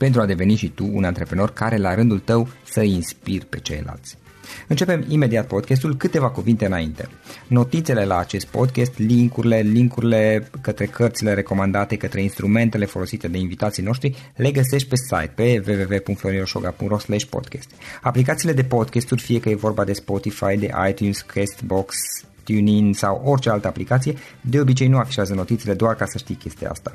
pentru a deveni și tu un antreprenor care la rândul tău să inspiri pe ceilalți. Începem imediat podcastul, câteva cuvinte înainte. Notițele la acest podcast, linkurile, linkurile către cărțile recomandate, către instrumentele folosite de invitații noștri, le găsești pe site pe www.florinosoga.ro podcast. Aplicațiile de podcasturi, fie că e vorba de Spotify, de iTunes, Castbox, TuneIn sau orice altă aplicație, de obicei nu afișează notițele doar ca să știi chestia asta.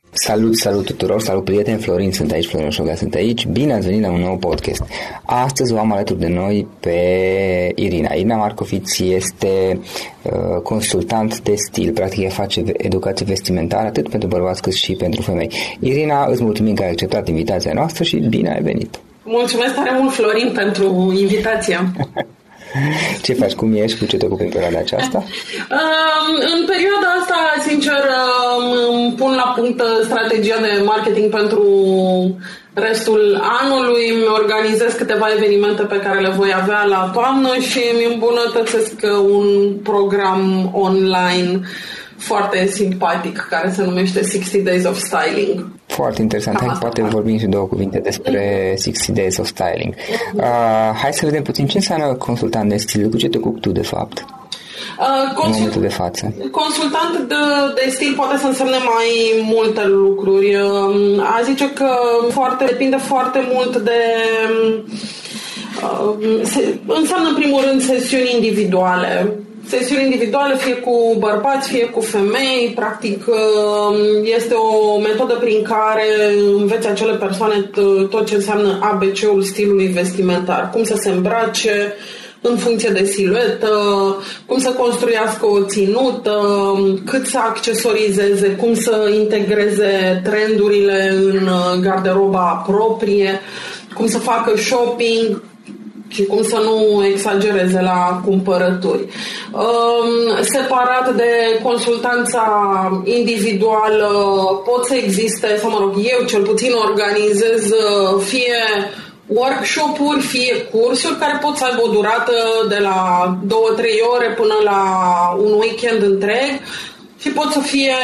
Salut, salut tuturor, salut prieteni, Florin sunt aici, Florin Șoga sunt aici, bine ați venit la un nou podcast. Astăzi o am alături de noi pe Irina. Irina Marcoviț este uh, consultant de stil, practic ea face educație vestimentară atât pentru bărbați cât și pentru femei. Irina, îți mulțumim că ai acceptat invitația noastră și bine ai venit. Mulțumesc tare mult, Florin, pentru invitația. Ce faci? Cum ești? Cu ce te ocupi în perioada aceasta? în perioada asta, sincer, îmi pun la punct strategia de marketing pentru restul anului, îmi organizez câteva evenimente pe care le voi avea la toamnă și îmi îmbunătățesc un program online foarte simpatic care se numește 60 Days of Styling. Foarte interesant. Hai, poate vorbim și două cuvinte despre 60 Days of Styling. Uh, hai să vedem puțin ce înseamnă consultant de stil. Cu ce te ocupi tu, de fapt? Uh, consult- în momentul de față. Consultant de, de stil poate să însemne mai multe lucruri. Uh, a zice că foarte, depinde foarte mult de uh, se, înseamnă în primul rând sesiuni individuale sesiuni individuale, fie cu bărbați, fie cu femei. Practic, um, este o metodă prin care înveți acele persoane tot ce înseamnă ABC-ul stilului vestimentar. Cum să se îmbrace, în funcție de siluetă, cum să construiască o ținută, cât să accesorizeze, cum să integreze trendurile în garderoba proprie, cum să facă shopping, și cum să nu exagereze la cumpărături. Um, separat de consultanța individuală pot să existe, sau mă rog, eu cel puțin organizez uh, fie workshop-uri, fie cursuri care pot să aibă o durată de la 2-3 ore până la un weekend întreg și pot să fie,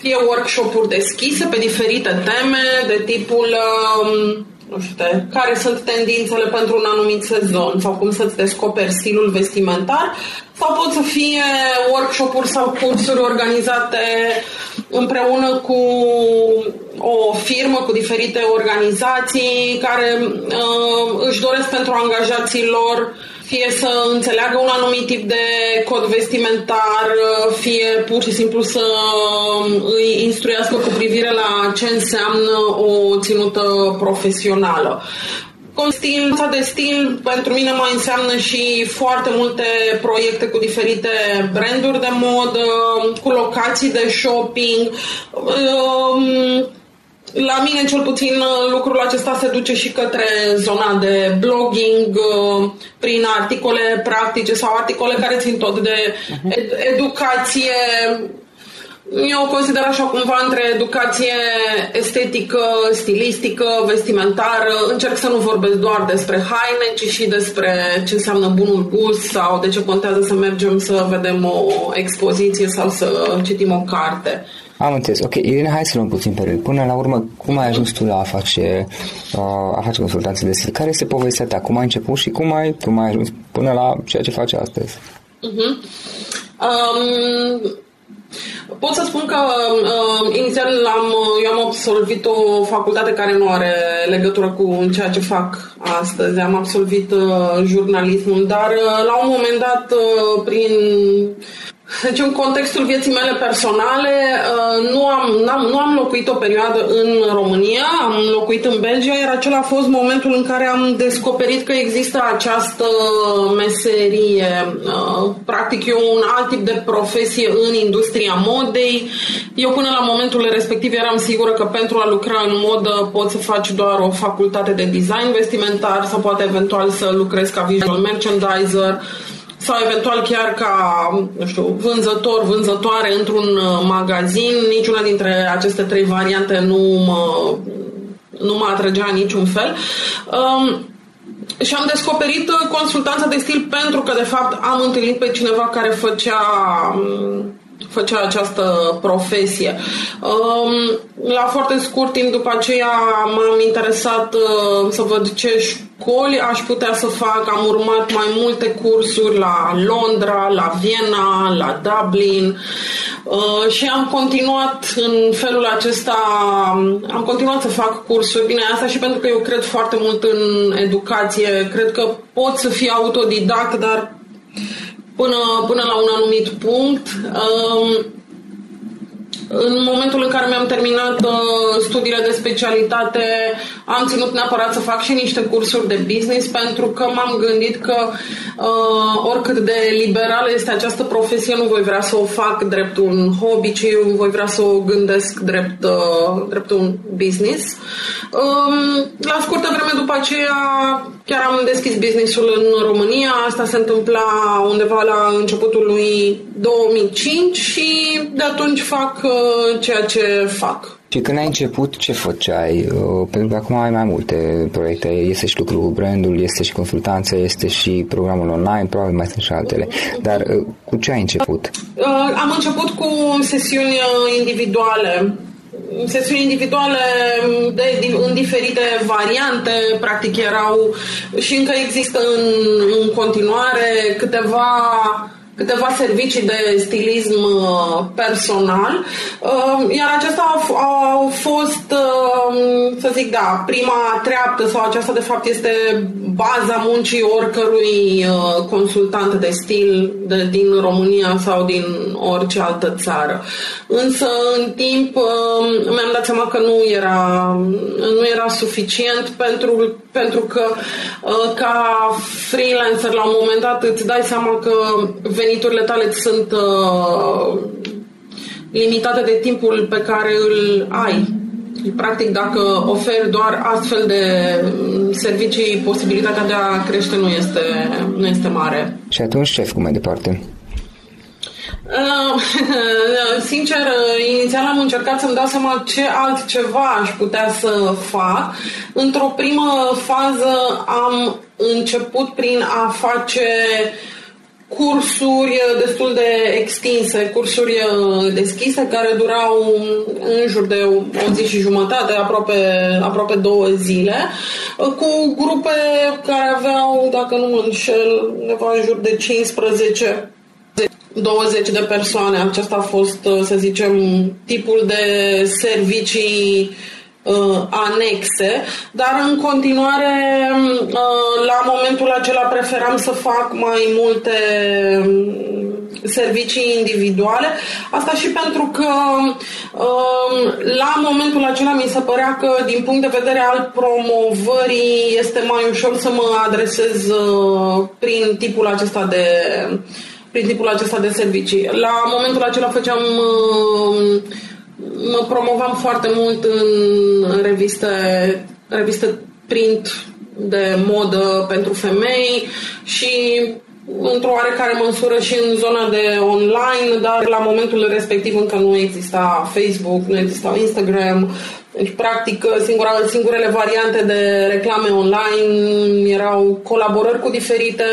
fie workshop-uri deschise pe diferite teme de tipul um, nu știu, care sunt tendințele pentru un anumit sezon? Sau cum să-ți descoperi stilul vestimentar? Sau pot să fie workshop-uri sau cursuri organizate împreună cu o firmă, cu diferite organizații care uh, își doresc pentru angajații lor fie să înțeleagă un anumit tip de cod vestimentar, fie pur și simplu să îi instruiască cu privire la ce înseamnă o ținută profesională. Stil, de stil pentru mine mai înseamnă și foarte multe proiecte cu diferite branduri de modă, cu locații de shopping, um, la mine, cel puțin, lucrul acesta se duce și către zona de blogging, uh, prin articole practice sau articole care țin tot de mhm. ed- educație. Eu consider așa cumva între educație estetică, stilistică, vestimentară. Încerc să nu vorbesc doar despre haine, ci și despre ce înseamnă bunul gust sau de ce contează să mergem să vedem o expoziție sau să citim o carte. Am înțeles. Ok, Irina, hai să luăm puțin pe rând. Până la urmă, cum ai ajuns tu la a face, uh, a face consultanță de stil? Care este povestea ta? Cum ai început și cum ai, cum ai ajuns până la ceea ce faci astăzi? Uh-huh. Um, pot să spun că uh, inițial am, eu am absolvit o facultate care nu are legătură cu ceea ce fac astăzi. Am absolvit uh, jurnalismul, dar uh, la un moment dat, uh, prin deci, în contextul vieții mele personale, uh, nu am, n-am, nu am locuit o perioadă în România, am locuit în Belgia, iar acela a fost momentul în care am descoperit că există această meserie. Uh, practic, e un alt tip de profesie în industria modei. Eu, până la momentul respectiv, eram sigură că pentru a lucra în modă poți să faci doar o facultate de design vestimentar sau poate eventual să lucrezi ca visual merchandiser sau eventual chiar ca, nu știu, vânzător, vânzătoare într-un uh, magazin. Niciuna dintre aceste trei variante nu mă, nu mă atragea în niciun fel. Um, și am descoperit uh, consultanța de stil pentru că, de fapt, am întâlnit pe cineva care făcea um, făcea această profesie. Um, la foarte scurt timp după aceea m-am interesat uh, să văd ce școli aș putea să fac. Am urmat mai multe cursuri la Londra, la Viena, la Dublin uh, și am continuat în felul acesta, am continuat să fac cursuri. Bine, asta și pentru că eu cred foarte mult în educație. Cred că pot să fii autodidact, dar până, până la un anumit punct. Um, în momentul în care mi-am terminat uh, studiile de specialitate, am ținut neapărat să fac și niște cursuri de business pentru că m-am gândit că uh, oricât de liberală este această profesie, nu voi vrea să o fac drept un hobby, ci voi vrea să o gândesc drept, uh, drept un business. Um, la scurtă vreme după aceea, chiar am deschis businessul în România. Asta se întâmpla undeva la începutul lui 2005 și de atunci fac uh, ceea ce fac. Și când ai început, ce făceai? Uh, pentru că acum ai mai multe proiecte. Este și lucru cu brandul, este și consultanță, este și programul online, probabil mai sunt și altele. Dar uh, cu ce ai început? Uh, am început cu sesiuni individuale sesiuni individuale de, în diferite variante, practic erau și încă există în, în continuare câteva câteva servicii de stilism uh, personal, uh, iar acestea au fost, uh, să zic, da, prima treaptă sau aceasta de fapt este baza muncii oricărui consultant de stil de, din România sau din orice altă țară. Însă, în timp, mi-am dat seama că nu era, nu era suficient pentru, pentru că ca freelancer la un moment dat îți dai seama că veniturile tale sunt uh, limitate de timpul pe care îl ai. Practic, dacă oferi doar astfel de mm, servicii, posibilitatea de a crește nu este, nu este mare. Și atunci ce ai făcut mai departe? Uh, sincer, inițial am încercat să-mi dau seama ce altceva aș putea să fac. Într-o primă fază am început prin a face uh, cursuri destul de extinse, cursuri deschise care durau în jur de o zi și jumătate, aproape, aproape două zile, cu grupe care aveau, dacă nu mă înșel, undeva în jur de 15 20 de persoane. Acesta a fost, să zicem, tipul de servicii uh, anexe, dar în continuare uh, la momentul acela preferam să fac mai multe um, servicii individuale. Asta și pentru că uh, la momentul acela mi se părea că din punct de vedere al promovării este mai ușor să mă adresez uh, prin tipul acesta de prin tipul acesta de servicii. La momentul acela făceam uh, mă promovam foarte mult în reviste, reviste print de modă pentru femei și într-o oarecare măsură și în zona de online, dar la momentul respectiv încă nu exista Facebook, nu exista Instagram. Deci, practic, singura, singurele variante de reclame online erau colaborări cu diferite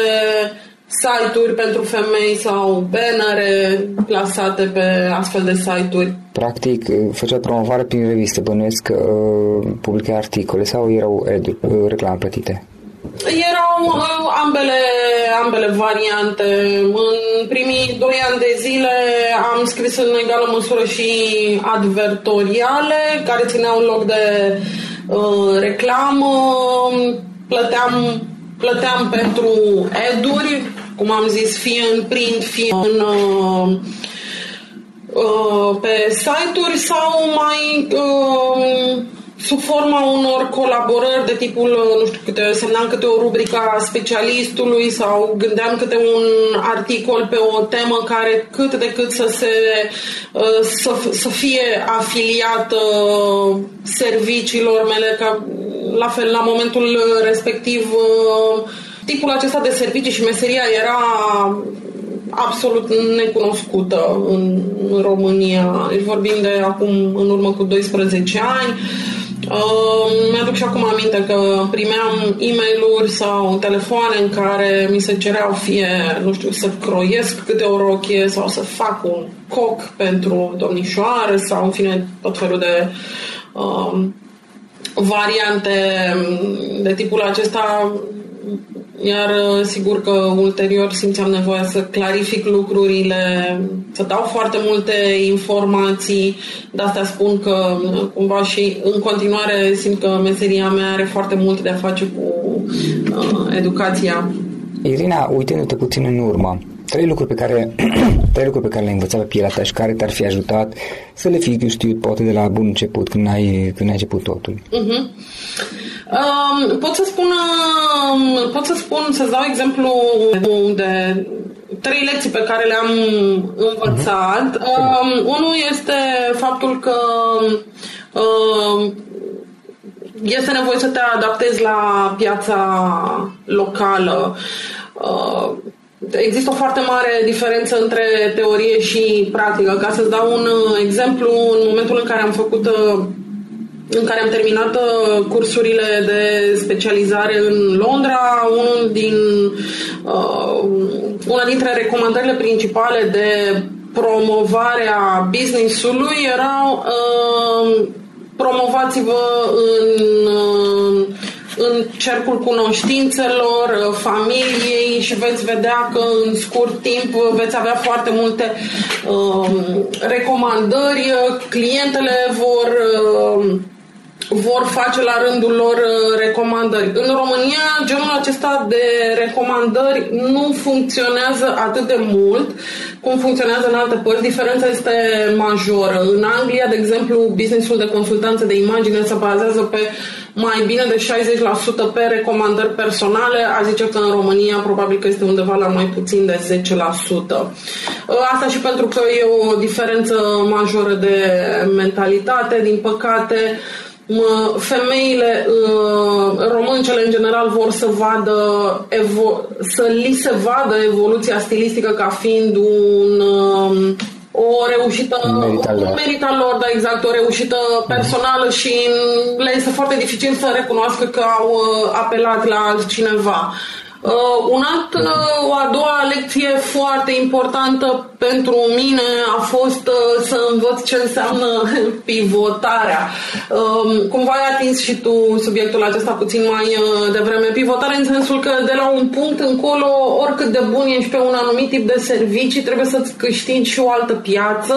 site-uri pentru femei sau bannere plasate pe astfel de site-uri. Practic, făcea promovare prin reviste, bănuiesc că uh, publica articole sau erau uh, reclame plătite? Erau uh, ambele, ambele variante. În primii doi ani de zile am scris în egală măsură și advertoriale care țineau loc de uh, reclamă. Plăteam plăteam pentru eduri, cum am zis, fie în print, fie în, uh, uh, pe site-uri sau mai uh, sub forma unor colaborări de tipul, uh, nu știu, câte, semnam câte o rubrică a specialistului sau gândeam câte un articol pe o temă care cât de cât să se uh, să, să fie afiliată serviciilor mele, ca la fel la momentul respectiv uh, tipul acesta de servicii și meseria era absolut necunoscută în România. Deci vorbim de acum în urmă cu 12 ani. Uh, mi-aduc și acum aminte că primeam e mail sau telefoane în care mi se cereau fie, nu știu, să croiesc câte o rochie sau să fac un coc pentru domnișoară sau, în fine, tot felul de uh, variante de tipul acesta iar uh, sigur că ulterior simțeam nevoia să clarific lucrurile, să dau foarte multe informații, de asta spun că uh, cumva și în continuare simt că meseria mea are foarte mult de a face cu uh, educația. Irina, uitându-te puțin în urmă, trei lucruri pe care, trei lucruri pe care le-ai învățat pe pielea ta și care te-ar fi ajutat să le fi știut poate de la bun început, când ai, când ai început totul. Uh-huh. Um, pot să spun, um, pot să spun, să-ți dau exemplu de trei lecții pe care le-am învățat. Uh-huh. Um, unul este faptul că um, este nevoie să te adaptezi la piața locală. Uh, Există o foarte mare diferență între teorie și practică. Ca să-ți dau un exemplu, în momentul în care am făcut uh, în care am terminat uh, cursurile de specializare în Londra, unul din, uh, una dintre recomandările principale de promovare a business-ului era uh, promovați-vă în uh, în cercul cunoștințelor, uh, familiei și veți vedea că în scurt timp veți avea foarte multe uh, recomandări, clientele vor uh, vor face la rândul lor uh, recomandări. În România, genul acesta de recomandări nu funcționează atât de mult cum funcționează în alte părți. Diferența este majoră. În Anglia, de exemplu, businessul de consultanță de imagine se bazează pe mai bine de 60% pe recomandări personale, a zice că în România probabil că este undeva la mai puțin de 10%. Uh, asta și pentru că e o diferență majoră de mentalitate, din păcate femeile uh, româncele în general vor să vadă evo- să li se vadă evoluția stilistică ca fiind un um, o reușită un merit al lor, da, exact, o reușită personală și le este foarte dificil să recunoască că au uh, apelat la altcineva. Uh, un alt, uh, o a doua lecție foarte importantă pentru mine a fost uh, să învăț ce înseamnă pivotarea. Um, cumva ai atins și tu subiectul acesta puțin mai uh, devreme. Pivotarea în sensul că de la un punct încolo, oricât de bun ești pe un anumit tip de servicii, trebuie să-ți câștigi și o altă piață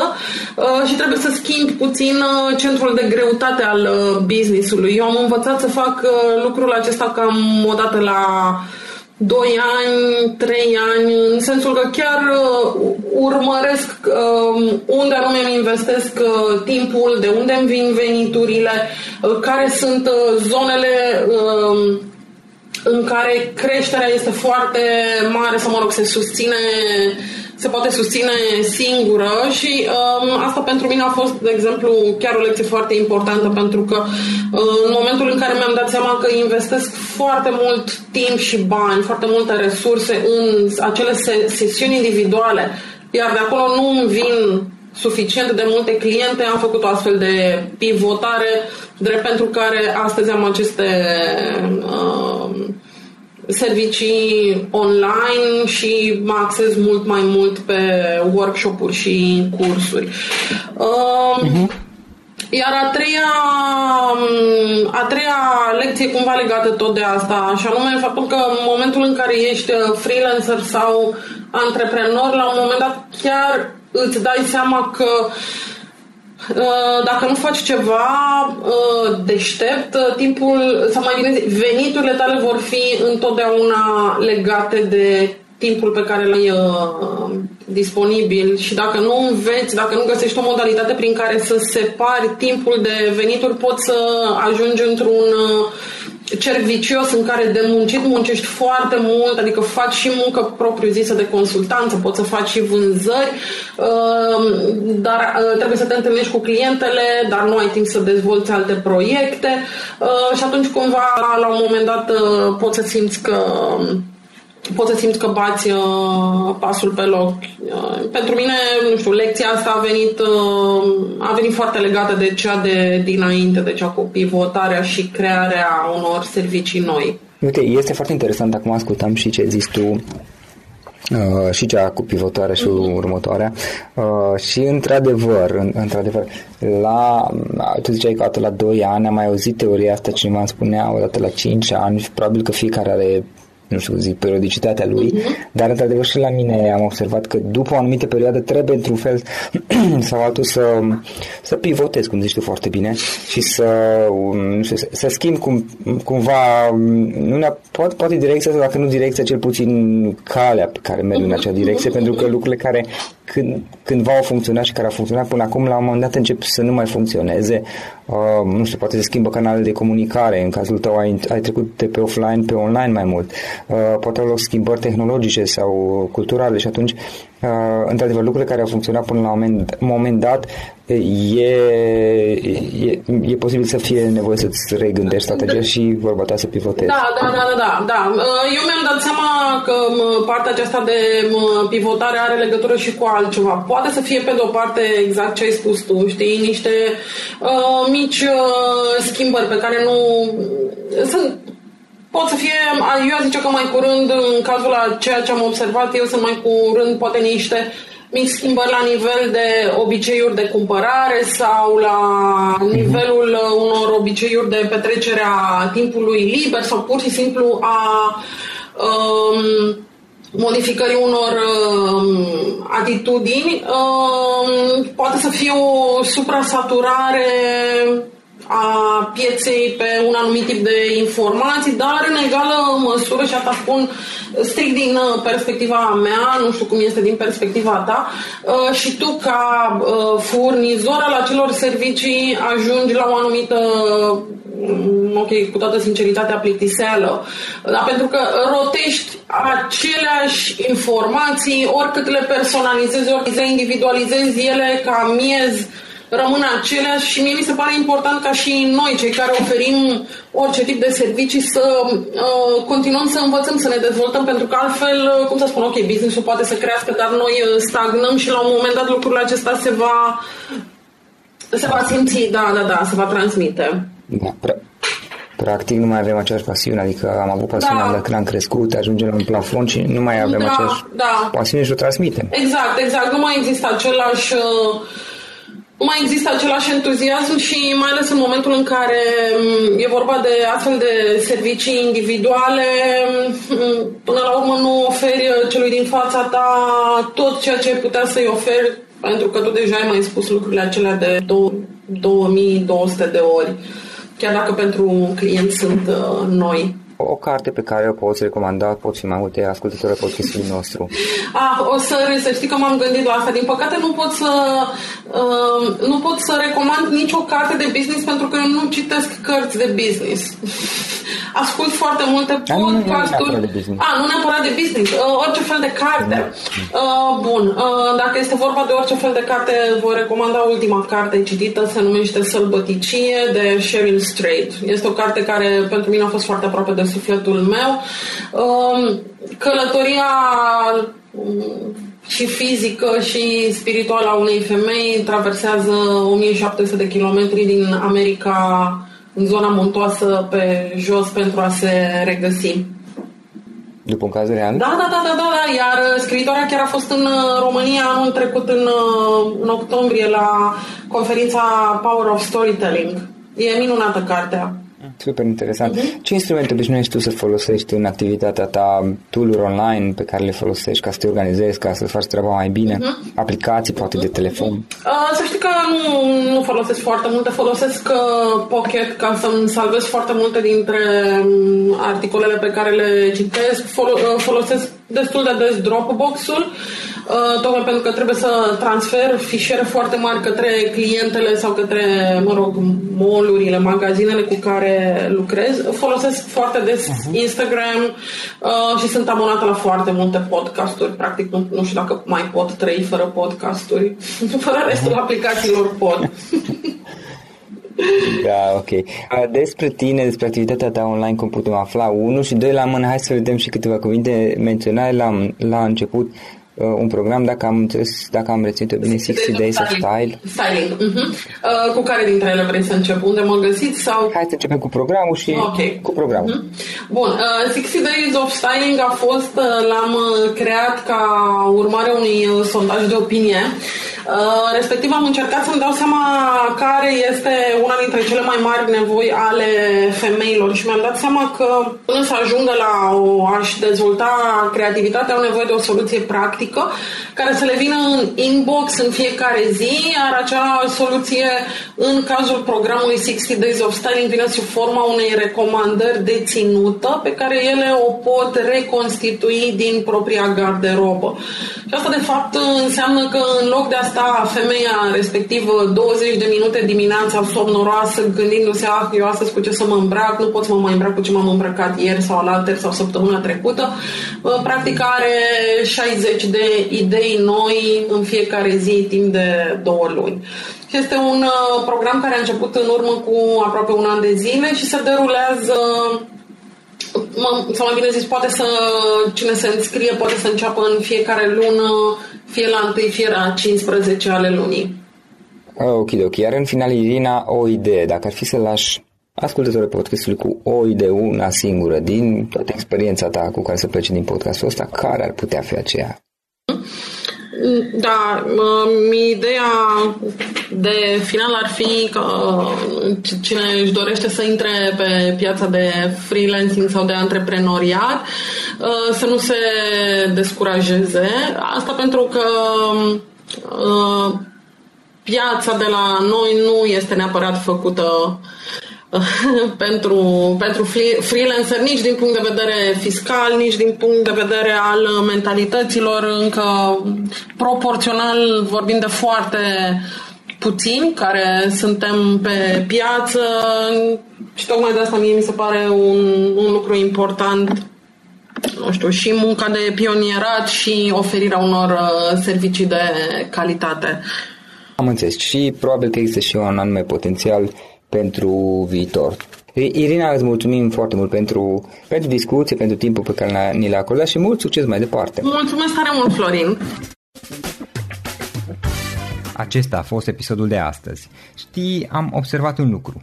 uh, și trebuie să schimbi puțin uh, centrul de greutate al uh, business-ului. Eu am învățat să fac uh, lucrul acesta cam o dată la 2 ani, 3 ani, în sensul că chiar uh, urmăresc uh, unde anume îmi investesc uh, timpul, de unde îmi vin veniturile, uh, care sunt uh, zonele uh, în care creșterea este foarte mare sau, mă rog, se susține se poate susține singură și um, asta pentru mine a fost, de exemplu, chiar o lecție foarte importantă pentru că uh, în momentul în care mi-am dat seama că investesc foarte mult timp și bani, foarte multe resurse în acele se- sesiuni individuale, iar de acolo nu îmi vin suficient de multe cliente, am făcut o astfel de pivotare, drept pentru care astăzi am aceste uh, servicii online și mă axez mult mai mult pe workshop-uri și cursuri. Uh-huh. Iar a treia, a treia lecție cumva legată tot de asta, și anume faptul că în momentul în care ești freelancer sau antreprenor, la un moment dat chiar îți dai seama că uh, dacă nu faci ceva uh, deștept, uh, timpul, sau mai bine veniturile tale vor fi întotdeauna legate de timpul pe care l-ai uh, disponibil. Și dacă nu înveți, dacă nu găsești o modalitate prin care să separi timpul de venituri, poți să ajungi într-un uh, cerc vicios în care de muncit muncești foarte mult, adică faci și muncă propriu-zisă de consultanță, poți să faci și vânzări, uh, dar uh, trebuie să te întâlnești cu clientele, dar nu ai timp să dezvolți alte proiecte uh, și atunci cumva la un moment dat uh, poți să simți că poți să simți că bați uh, pasul pe loc. Uh, pentru mine, nu știu, lecția asta a venit, uh, a venit foarte legată de cea de dinainte, de cea cu pivotarea și crearea unor servicii noi. Uite, este foarte interesant, acum ascultam și ce zici tu Uh, și cea cu pivotarea și uh-huh. următoarea uh, și într-adevăr, în, într-adevăr la, tu ziceai că la 2 ani am mai auzit teoria asta, cineva îmi spunea odată la 5 ani, probabil că fiecare are nu știu, zic, periodicitatea lui, uh-huh. dar într-adevăr și la mine am observat că după o anumită perioadă trebuie într-un fel sau altul să, să pivotez, cum zici tu foarte bine, și să, nu știu, să, să schimb cum, cumva, nu ne poate, poate direcția, dacă nu direcția, cel puțin calea pe care merg în acea direcție, pentru că lucrurile care când, cândva au funcționat și care au funcționat până acum, la un moment dat încep să nu mai funcționeze. Uh, nu știu, poate se schimbă canalele de comunicare. În cazul tău ai, ai trecut de pe offline pe online mai mult. Uh, poate au loc schimbări tehnologice sau culturale și atunci, uh, într-adevăr, lucrurile care au funcționat până la un moment, moment dat, e, e, e posibil să fie nevoie să-ți regândești strategia și vorba ta să pivotezi. Da, da, da, da, da, da. Eu mi-am dat seama că partea aceasta de pivotare are legătură și cu altceva. Poate să fie pe de o parte exact ce ai spus tu, știi, niște uh, mici uh, schimbări pe care nu sunt Pot să fie, eu zice că mai curând, în cazul la ceea ce am observat eu, sunt mai curând poate niște mici schimbări la nivel de obiceiuri de cumpărare sau la nivelul unor obiceiuri de petrecere a timpului liber sau pur și simplu a um, modificării unor um, atitudini. Um, poate să fie o suprasaturare a pieței pe un anumit tip de informații, dar în egală măsură, și asta spun strict din uh, perspectiva mea, nu știu cum este din perspectiva ta, uh, și tu ca uh, furnizor al acelor servicii ajungi la o anumită mm, ok, cu toată sinceritatea plictiseală, dar pentru că rotești aceleași informații, oricât le personalizezi, oricât le individualizezi ele ca miez rămân aceleași și mie mi se pare important ca și noi, cei care oferim orice tip de servicii, să uh, continuăm să învățăm, să ne dezvoltăm, pentru că altfel, uh, cum să spun, ok, business-ul poate să crească, dar noi uh, stagnăm și la un moment dat lucrul acesta se va se va simți, da, da, da, se va transmite. Da, Practic nu mai avem aceeași pasiune, adică am avut pasiunea da. când am crescut, ajungem la un plafon și nu mai avem da, aceeași da. pasiune și o transmitem. Exact, exact. Nu mai există același uh, nu mai există același entuziasm și mai ales în momentul în care mm, e vorba de astfel de servicii individuale, mm, până la urmă nu oferi celui din fața ta tot ceea ce ai putea să-i oferi, pentru că tu deja ai mai spus lucrurile acelea de 2200 de ori, chiar dacă pentru client sunt uh, noi o carte pe care o poți recomanda, pot fi mai multe ascultători podcastului nostru. Ah, o să, să știi că m-am gândit la asta. Din păcate nu pot să uh, nu pot să recomand nicio carte de business pentru că eu nu citesc cărți de business. Ascult foarte multe podcasturi. A, nu neapărat de business. Uh, orice fel de carte. Uh, bun. Uh, dacă este vorba de orice fel de carte, voi recomanda ultima carte citită, se numește Sălbăticie de Sheryl Strait. Este o carte care pentru mine a fost foarte aproape de sufletul meu. Um, călătoria um, și fizică și spirituală a unei femei traversează 1700 de kilometri din America în zona montoasă pe jos pentru a se regăsi. După un caz real? Da, da, da, da, da, da. Iar scriitoarea chiar a fost în uh, România anul trecut în, uh, în octombrie la conferința Power of Storytelling. E minunată cartea. Super interesant. Uh-huh. Ce instrumente obișnuiești tu să folosești în activitatea ta, tool online pe care le folosești ca să te organizezi, ca să faci treaba mai bine? Uh-huh. Aplicații, poate, de telefon? Uh, să știi că nu, nu folosesc foarte multe. Folosesc uh, Pocket ca să-mi salvez foarte multe dintre um, articolele pe care le citesc. Fol- uh, folosesc destul de des Dropbox-ul. Uh, Uh, tocmai pentru că trebuie să transfer fișiere foarte mari către clientele sau către, mă rog, molurile, magazinele cu care lucrez. Folosesc foarte des uh-huh. Instagram uh, și sunt abonată la foarte multe podcasturi. Practic, nu, nu știu dacă mai pot trăi fără podcasturi. fără restul uh-huh. aplicațiilor pot. Da, ok. Despre tine, despre activitatea ta online, cum putem afla? Unul și doi la mână, hai să vedem și câteva cuvinte menționate la, la început uh, un program, dacă am, înțeles, dacă am reținut bine, 60 Days of Style. Styling. Uh-huh. Uh, cu care dintre ele vrei să încep? Unde mă găsiți? Sau... Hai să începem cu programul și okay. cu programul. Uh-huh. Bun. Uh, 60 Days of Styling a fost, uh, l-am uh, creat ca urmare unui uh, sondaj de opinie. Uh, respectiv am încercat să-mi dau seama care este una dintre cele mai mari nevoi ale femeilor și mi-am dat seama că până să ajungă la o, a-și dezvolta creativitatea au nevoie de o soluție practică practică care să le vină în inbox în fiecare zi, iar acea soluție în cazul programului 60 Days of Styling vine sub forma unei recomandări de ținută pe care ele o pot reconstitui din propria garderobă. Și asta de fapt înseamnă că în loc de asta femeia respectivă 20 de minute dimineața somnoroasă gândindu-se ah, eu astăzi cu ce să mă îmbrac, nu pot să mă mai îmbrac cu ce m-am îmbrăcat ieri sau alaltă sau săptămâna trecută, practic are 60 de idei noi în fiecare zi timp de două luni. Este un uh, program care a început în urmă cu aproape un an de zile și se derulează sau mai bine zis, poate să, cine se înscrie poate să înceapă în fiecare lună, fie la 1, fie la 15 ale lunii. Ok, ok. Iar în final, Irina, o idee. Dacă ar fi să lași ascultătorul podcastului cu o idee, una singură, din toată experiența ta cu care să pleci din podcastul ăsta, care ar putea fi aceea? Da, ideea de final ar fi că cine își dorește să intre pe piața de freelancing sau de antreprenoriat uh, să nu se descurajeze. Asta pentru că uh, piața de la noi nu este neapărat făcută pentru, pentru freelancer, nici din punct de vedere fiscal, nici din punct de vedere al mentalităților, încă proporțional vorbim de foarte puțini care suntem pe piață. Și tocmai de asta mie mi se pare un, un lucru important. Nu știu, și munca de pionierat și oferirea unor uh, servicii de calitate. Am înțeles. Și probabil că există și un anume potențial pentru viitor. Irina, îți mulțumim foarte mult pentru, pentru discuție, pentru timpul pe care ni l-a acordat și mult succes mai departe. Mulțumesc tare mult, Florin! Acesta a fost episodul de astăzi. Știi, am observat un lucru.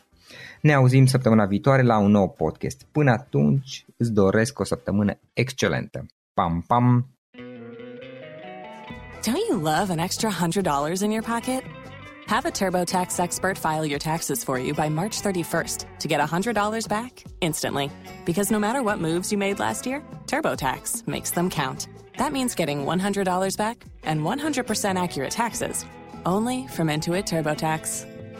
Ne auzim săptămâna viitoare la un nou podcast. Până atunci, îți doresc o săptămână excelentă. Pam, pam! Don't you love an extra $100 in your pocket? Have a TurboTax expert file your taxes for you by March 31st to get $100 back instantly. Because no matter what moves you made last year, TurboTax makes them count. That means getting $100 back and 100% accurate taxes only from Intuit TurboTax.